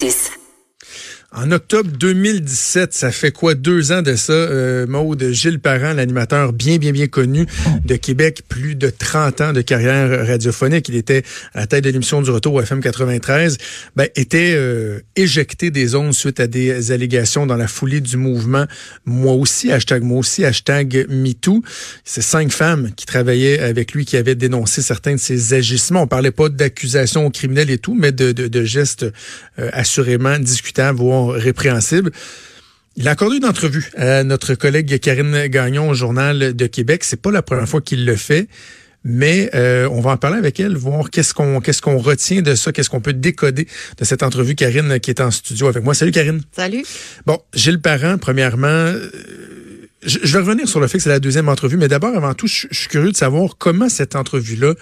Tschüss. En octobre 2017, ça fait quoi deux ans de ça, euh, Maude Gilles Parent, l'animateur bien, bien, bien connu de Québec, plus de 30 ans de carrière radiophonique. Il était à la tête de l'émission du retour au FM 93, ben, était euh, éjecté des ondes suite à des allégations dans la foulée du mouvement Moi aussi, hashtag Moi aussi, hashtag MeToo. C'est cinq femmes qui travaillaient avec lui qui avaient dénoncé certains de ses agissements. On parlait pas d'accusations criminelles et tout, mais de, de, de gestes euh, assurément discutables, voire répréhensible. Il a accordé une entrevue à notre collègue Karine Gagnon au Journal de Québec. C'est pas la première fois qu'il le fait, mais euh, on va en parler avec elle, voir qu'est-ce qu'on qu'est-ce qu'on retient de ça, qu'est-ce qu'on peut décoder de cette entrevue. Karine qui est en studio avec moi. Salut Karine. Salut. Bon, Gilles Parent, premièrement. Euh, je, vais revenir sur le fait que c'est la deuxième entrevue, mais d'abord, avant tout, je, suis curieux de savoir comment cette entrevue-là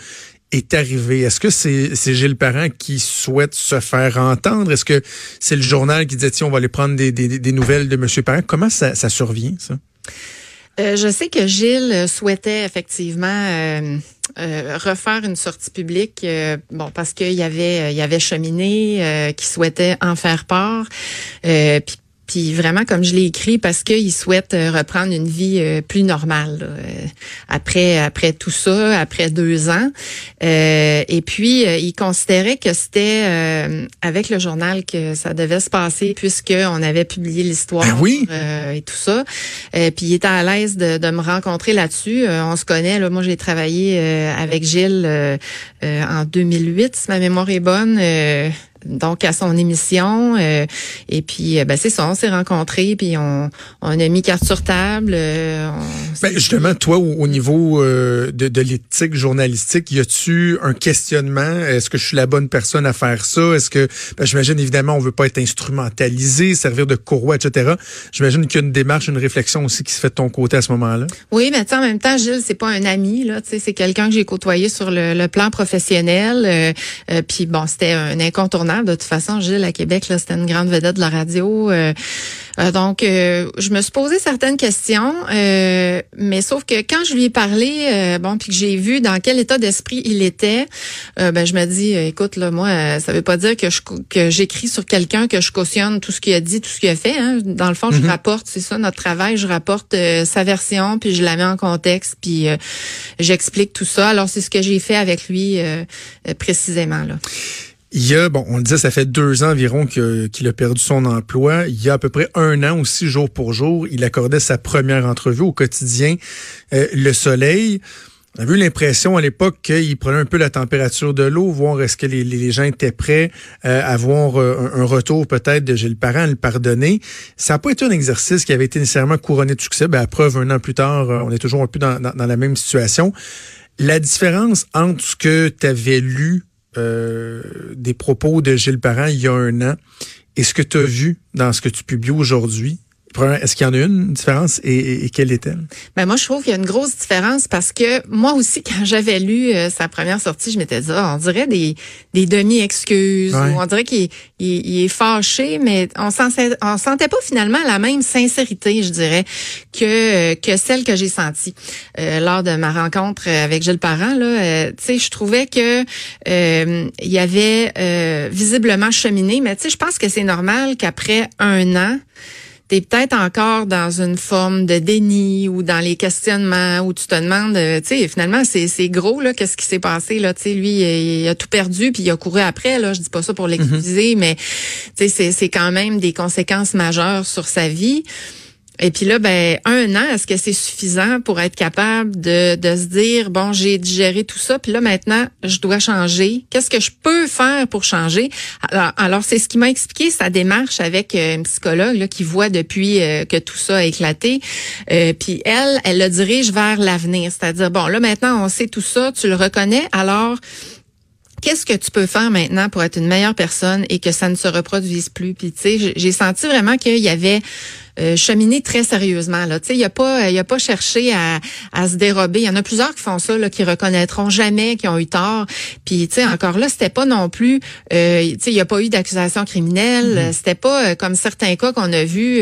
est arrivé? Est-ce que c'est Gilles Parent qui souhaite se faire entendre? Est-ce que c'est le journal qui dit, tiens, on va aller prendre des, nouvelles de M. Parent? Comment ça, survient, ça? Euh, je sais que Gilles souhaitait effectivement euh, euh, refaire une sortie publique, bon parce qu'il y avait il y avait cheminé qui souhaitait en faire part, puis puis vraiment, comme je l'ai écrit, parce qu'il souhaite euh, reprendre une vie euh, plus normale euh, après après tout ça, après deux ans. et puis, il considérait que c'était avec le journal que ça devait se passer, puisque on avait publié l'histoire ben oui. et tout ça. puis il était à l'aise de, de, me rencontrer là-dessus. on se connaît. Là, moi, j'ai travaillé avec Gilles en 2008, si ma mémoire est bonne donc à son émission. Euh, et puis, euh, ben, c'est ça, on s'est rencontrés, puis on, on a mis carte sur table. Euh, ben, justement, toi, au, niveau de, de l'éthique journalistique, y a-tu un questionnement? Est-ce que je suis la bonne personne à faire ça? Est-ce que, ben, j'imagine évidemment, on veut pas être instrumentalisé, servir de courroie, etc. J'imagine qu'il y a une démarche, une réflexion aussi qui se fait de ton côté à ce moment-là. Oui, mais en même temps, Gilles, c'est pas un ami, là. C'est quelqu'un que j'ai côtoyé sur le, plan professionnel. puis bon, c'était un incontournable de toute façon, Gilles, à Québec, là, c'était une grande vedette de la radio. Euh, euh, donc, euh, je me suis posé certaines questions, mais sauf que quand je lui ai parlé, bon, puis que j'ai vu dans quel état d'esprit il était, ben je me dis, écoute, là, moi, ça veut pas dire que je que j'écris sur quelqu'un que je cautionne tout ce qu'il a dit, tout ce qu'il a fait. Hein. Dans le fond, je mm-hmm. rapporte, c'est ça notre travail, je rapporte sa version, puis je la mets en contexte, puis j'explique tout ça. Alors, c'est ce que j'ai fait avec lui précisément là. Il y a, bon, on le disait, ça fait deux ans environ qu'il a perdu son emploi. Il y a à peu près un an aussi, jour pour jour, il accordait sa première entrevue au quotidien euh, Le Soleil. On a eu l'impression à l'époque qu'il prenait un peu la température de l'eau, voir est-ce que les, gens étaient prêts euh, à voir euh, un, retour peut-être de Gilles Parent, à le pardonner. Ça n'a pas été un exercice qui avait été nécessairement couronné de succès. Ben, à preuve, un an plus tard, on est toujours un peu dans, dans la même situation. La différence entre ce que tu avais lu euh, des propos de Gilles Parent il y a un an. Et ce que tu as vu dans ce que tu publies aujourd'hui est-ce qu'il y en a une différence et, quelle est-elle? Ben moi, je trouve qu'il y a une grosse différence parce que moi aussi, quand j'avais lu euh, sa première sortie, je m'étais dit, ah, on dirait des, des demi-excuses, on dirait qu'il il, est fâché, mais on, sentait, on sentait pas finalement la même sincérité, je dirais, que, que celle que j'ai sentie euh, lors de ma rencontre avec Gilles Parent. Là, euh, tu sais, je trouvais que il y avait visiblement cheminé, mais tu sais, je pense que c'est normal qu'après un an, tu es peut-être encore dans une forme de déni ou dans les questionnements où tu te demandes, euh, tu sais, finalement, c'est, c'est gros, là, qu'est-ce qui s'est passé, là, tu sais, lui, il, a tout perdu, puis il a couru après, là, je dis pas ça pour l'excuser, mm-hmm. mais, tu sais, c'est, c'est quand même des conséquences majeures sur sa vie. Et puis là, ben un an, est-ce que c'est suffisant pour être capable de, de se dire bon, j'ai digéré tout ça, puis là maintenant, je dois changer? Qu'est-ce que je peux faire pour changer? Alors, alors c'est ce qui m'a expliqué sa démarche avec euh, une psychologue qui voit depuis euh, que tout ça a éclaté. Euh, puis elle, elle le dirige vers l'avenir, c'est-à-dire bon, là maintenant, on sait tout ça, tu le reconnais, alors qu'est-ce que tu peux faire maintenant pour être une meilleure personne et que ça ne se reproduise plus? Puis tu sais, j'ai senti vraiment qu'il y avait euh, cheminé très sérieusement. Là, tu sais, il a pas, il a pas cherché à, à se dérober. Il y en a plusieurs qui font ça, là, qui reconnaîtront jamais qui ont eu tort. Puis, tu sais, encore là, c'était pas non plus, euh, tu sais, il y a pas eu d'accusation criminelle. Mm-hmm. C'était pas comme certains cas qu'on a vus,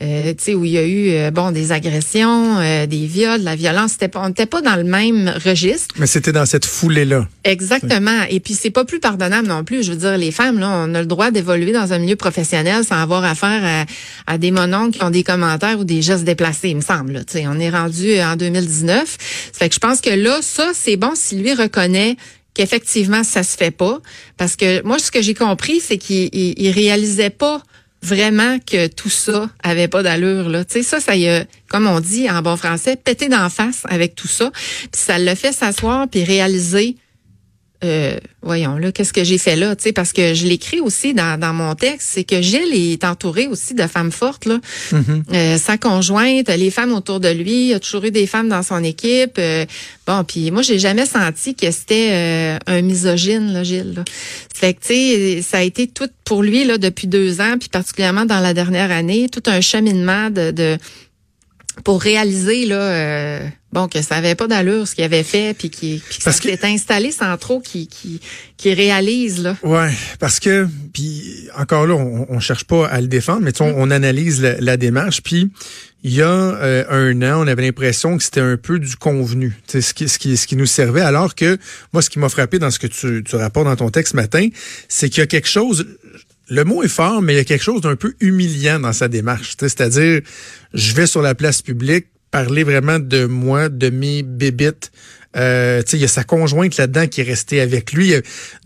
tu sais, où il y a eu, bon, des agressions, des viols, de la violence. C'était pas, on n'était pas dans le même registre. Mais c'était dans cette foulée-là. Exactement. Et puis, c'est pas plus pardonnable non plus. Je veux dire, les femmes, là, on a le droit d'évoluer dans un milieu professionnel sans avoir affaire à, des qui ont des commentaires ou des gestes déplacés, il me semble. on est rendu en 2019. Ça fait que je pense que là, ça, c'est bon si lui reconnaît qu'effectivement, ça se fait pas. Parce que moi, ce que j'ai compris, c'est qu'il il, réalisait pas vraiment que tout ça avait pas d'allure. Tu ça ça y a comme on dit en bon français pété d'en face avec tout ça. Puis ça le fait s'asseoir puis réaliser euh, voyons là, qu'est-ce que j'ai fait là, tu sais, parce que je l'écris aussi dans, dans mon texte, c'est que Gilles est entouré aussi de femmes fortes là. Mm-hmm. Euh, sa conjointe, les femmes autour de lui, il a toujours eu des femmes dans son équipe. Euh, bon, puis moi j'ai jamais senti que c'était un misogyne là, Gilles. Là. Fait que tu sais, ça a été tout pour lui là depuis deux ans, puis particulièrement dans la dernière année, tout un cheminement de, de pour réaliser là bon, que ça avait pas d'allure ce qu'il avait fait, puis qui que ça s'est installé sans trop qu'il qui qui réalise là. Ouais, parce que puis encore là, on, on cherche pas à le défendre, mais on, on, analyse la, démarche, puis il y a euh, un an, on avait l'impression que c'était un peu du convenu, ce qui, ce, qui, ce qui nous servait, alors que moi, ce qui m'a frappé dans ce que tu, tu rapportes dans ton texte ce matin, c'est qu'il y a quelque chose, le mot est fort, mais il y a quelque chose d'un peu humiliant dans sa démarche. C'est-à-dire, je vais sur la place publique, parler vraiment de moi, de mes bébites. Euh, il y a sa conjointe là-dedans qui est restée avec lui.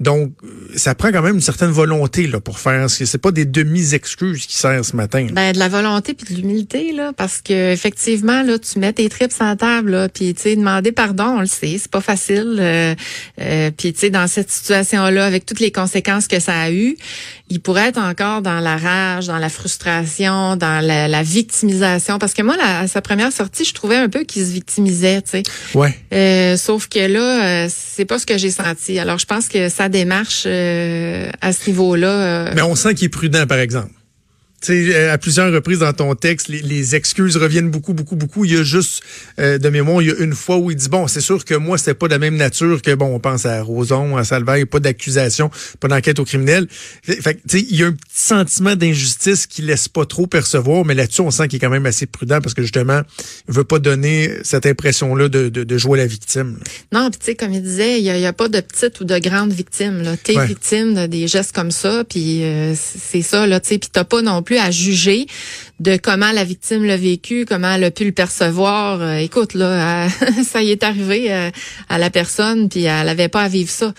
Donc, ça prend quand même une certaine volonté là pour faire. C'est pas des demi-excuses qui servent ce matin. Ben de la volonté puis de l'humilité là, parce que effectivement là, tu mets tes tripes la table là, puis demander pardon, on le sait, c'est pas facile. Euh, euh, puis dans cette situation là, avec toutes les conséquences que ça a eu, il pourrait être encore dans la rage, dans la frustration, dans la, victimisation. Parce que moi, à sa première sortie, je trouvais un peu qu'il se victimisait, tu sais. Ouais. Euh, sauf que là, euh, c'est pas ce que j'ai senti. Alors, je pense que sa démarche euh, à ce niveau-là. Mais on sent qu'il est prudent, par exemple. Tu sais, euh, à plusieurs reprises dans ton texte, les, excuses reviennent beaucoup, beaucoup, beaucoup. Il y a juste, euh, de mémoire, il y a une fois où il dit, bon, c'est sûr que moi, c'était pas de la même nature que, bon, on pense à Roson, à Salvaire, pas d'accusation, pas d'enquête au criminel. Fait tu sais, il y a un petit sentiment d'injustice qui laisse pas trop percevoir, mais là-dessus, on sent qu'il est quand même assez prudent parce que, justement, il veut pas donner cette impression-là de, de, jouer la victime. Non, puis tu sais, comme il disait, il y, a, pas de petite ou de grande victime, là. T'es victime de des gestes comme ça, puis euh, c'est ça, là, tu sais, puis t'as pas non plus à juger de comment la victime l'a vécu, comment elle a pu le percevoir. Euh, écoute, là, ça y est arrivé euh, à la personne, puis elle n'avait pas à vivre ça.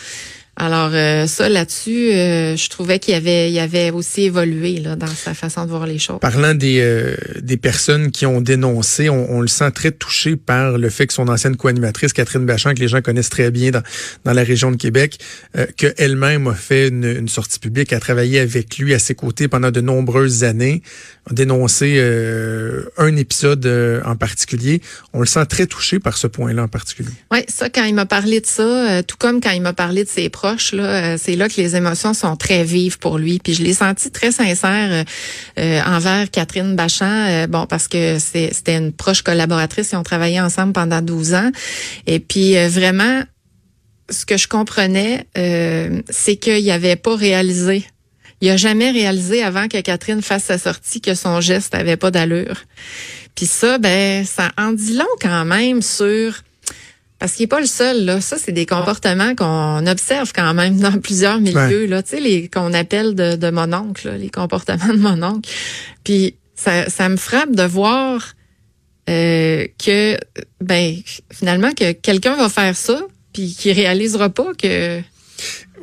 Alors euh, ça là-dessus, euh, je trouvais qu'il avait, il avait aussi évolué là, dans sa façon de voir les choses. Parlant des, euh, des personnes qui ont dénoncé, on, le sent très touché par le fait que son ancienne co-animatrice Catherine Bachand, que les gens connaissent très bien dans, dans la région de Québec, qu'elle-même a fait une, une, sortie publique, a travaillé avec lui à ses côtés pendant de nombreuses années, a dénoncé un épisode en particulier. On le sent très touché par ce point-là en particulier. Oui, ça quand il m'a parlé de ça, tout comme quand il m'a parlé de ses proches euh, c'est là que les émotions sont très vives pour lui. Puis je l'ai senti très sincère euh, euh, envers Catherine Bachand, bon parce que c'était une proche collaboratrice, ils ont travaillé ensemble pendant 12 ans. Et puis vraiment, ce que je comprenais, c'est qu'il avait pas réalisé. Il a jamais réalisé avant que Catherine fasse sa sortie que son geste avait pas d'allure. Puis ça, ben, ça en dit long quand même sur parce qu'il n'est pas le seul, là. Ça, c'est des comportements qu'on observe quand même dans plusieurs milieux, là. Tu sais, les qu'on appelle de, de mon oncle, les comportements de mon oncle. Puis ça, ça me frappe de voir euh, que, ben, finalement, que quelqu'un va faire ça, puis qu'il réalisera pas que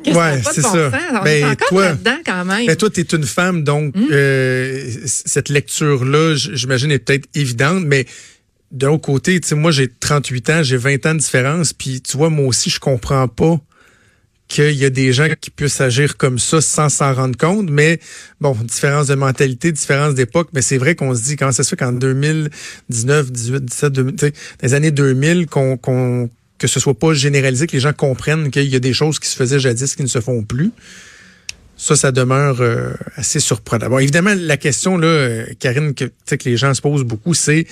ouais, c'est ça. On ben, est encore toi, là-dedans quand même. Ben, toi, tu es une femme, donc hum? euh, cette lecture-là, j'imagine, est peut-être évidente, mais de l'autre côté, tu sais, moi, j'ai 38 ans, j'ai 20 ans de différence, puis tu vois, moi aussi, je comprends pas qu'il y a des gens qui puissent agir comme ça sans s'en rendre compte, mais bon, différence de mentalité, différence d'époque, mais c'est vrai qu'on se dit, comment ça se fait qu'en 2019, 18, 17, 2000, tu sais, les années 2000, qu'on, qu'on, que ce soit pas généralisé, que les gens comprennent qu'il y a des choses qui se faisaient jadis qui ne se font plus. Ça, ça demeure euh, assez surprenant. Bon, évidemment, la question, là, euh, Karine, que, que les gens se posent beaucoup, c'est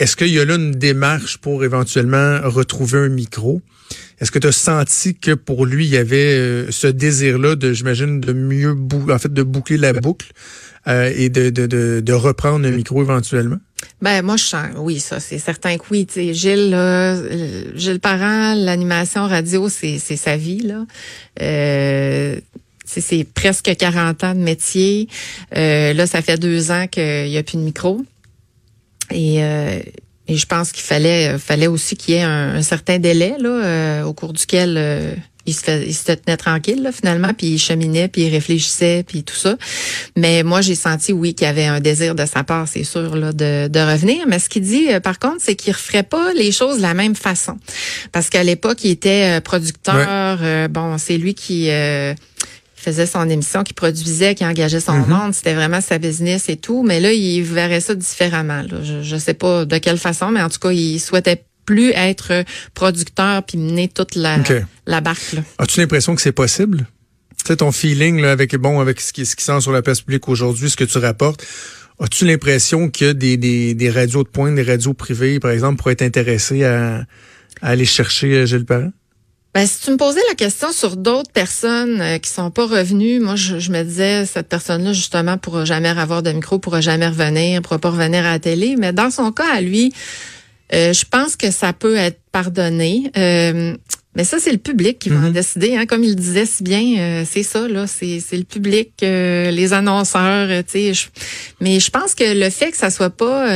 est-ce qu'il y a là une démarche pour éventuellement retrouver un micro? Est-ce que tu as senti que pour lui, il y avait euh, ce désir-là de, j'imagine, de mieux en fait, de boucler la boucle et de, de, de, reprendre un micro éventuellement? Ben moi je sens oui ça c'est certain que oui Gilles là, Gilles Parent l'animation radio c'est c'est sa vie là euh, c'est presque 40 ans de métier. Euh, là, ça fait deux ans qu'il n'y a plus de micro. Et, euh, et je pense qu'il fallait, fallait aussi qu'il y ait un, certain délai là, euh, au cours duquel euh, il se, fait, il se tenait tranquille là, finalement, puis il cheminait, puis il réfléchissait, puis tout ça. Mais moi, j'ai senti, oui, qu'il y avait un désir de sa part, c'est sûr, là, de, de revenir. Mais ce qu'il dit, par contre, c'est qu'il ne referait pas les choses de la même façon. Parce qu'à l'époque, il était producteur. bon, c'est lui qui faisait son émission, qui produisait, qui engageait son mm-hmm. monde. C'était vraiment sa business et tout. Mais là, il verrait ça différemment. Je ne sais pas de quelle façon, mais en tout cas, il souhaitait plus être producteur puis mener toute la, la barque. As-tu l'impression que c'est possible? Tu sais, ton feeling là, avec bon avec ce qui, ce qui sent sur la place publique aujourd'hui, ce que tu rapportes, as-tu l'impression que des, des, des radios de pointe, des radios privées, par exemple, pourraient être intéressés à, à aller chercher euh, Gilles Parent? Ben, si tu me posais la question sur d'autres personnes euh, qui sont pas revenues, moi, je, me disais, cette personne-là, justement, pourra jamais avoir de micro, pourra jamais revenir, pourra pas revenir à la télé. Mais dans son cas, à lui, euh, je pense que ça peut être pardonné. Euh, mais ça, c'est le public qui va en mm-hmm. décider. Hein. Comme il disait si bien, c'est ça, là. C'est, le public, les annonceurs, tu sais. Mais je pense que le fait que ça soit pas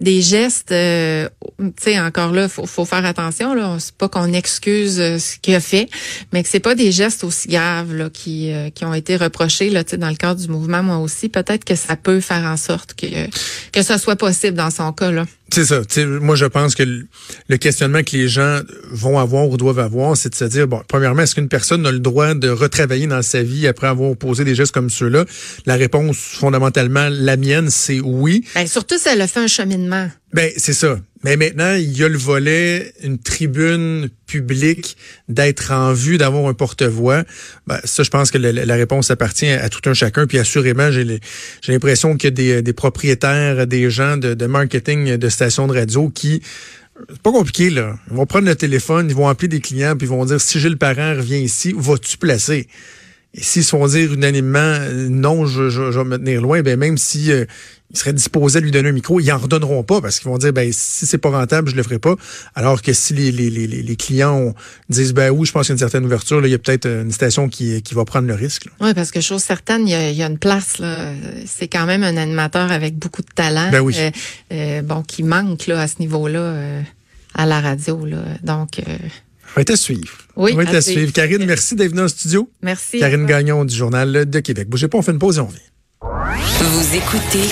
des gestes, euh, tu sais, encore là, faut, faut faire attention. Là, c'est pas qu'on excuse euh, ce qu'il a fait, mais que c'est pas des gestes aussi graves là, qui, euh, qui ont été reprochés là, dans le cadre du mouvement. Moi aussi, peut-être que ça peut faire en sorte que que ça soit possible dans son cas là. C'est ça. moi, je pense que le questionnement que les gens vont avoir ou doivent avoir, c'est de se dire, bon, premièrement, est-ce qu'une personne a le droit de retravailler dans sa vie après avoir posé des gestes comme ceux-là? La réponse, fondamentalement, la mienne, c'est oui. Ben, surtout si elle a fait un cheminement. Ben, c'est ça. Mais maintenant, il y a le volet, une tribune publique, d'être en vue, d'avoir un porte-voix. Ben, ça, je pense que la, réponse appartient à, tout un chacun. Puis assurément, j'ai l'impression qu'il y a des, propriétaires, des gens de, marketing de stations de radio qui c'est pas compliqué, là. Ils vont prendre le téléphone, ils vont appeler des clients, puis ils vont dire si Gilles Parent revient ici, vas-tu placer? Et s'ils se font dire unanimement non, je, je, vais me tenir loin, ben même si euh, ils seraient disposés à lui donner un micro, ils en redonneront pas parce qu'ils vont dire ben si c'est pas rentable, je le ferai pas. Alors que si les, les, les, les clients disent ben oui, je pense qu'il y a une certaine ouverture, là, il y a peut-être une station qui, qui va prendre le risque. Oui, parce que chose certaine, il y a, il y a une place là. C'est quand même un animateur avec beaucoup de talent. Ben oui. Euh, euh, bon, qui manque là à ce niveau-là à la radio là. Donc on va être à suivre. Oui, on va être à, suivre. Karine, merci d'être venue en studio. Merci. Karine Gagnon du Journal de Québec. Bougez pas, on fait une pause et on revient. Vous écoutez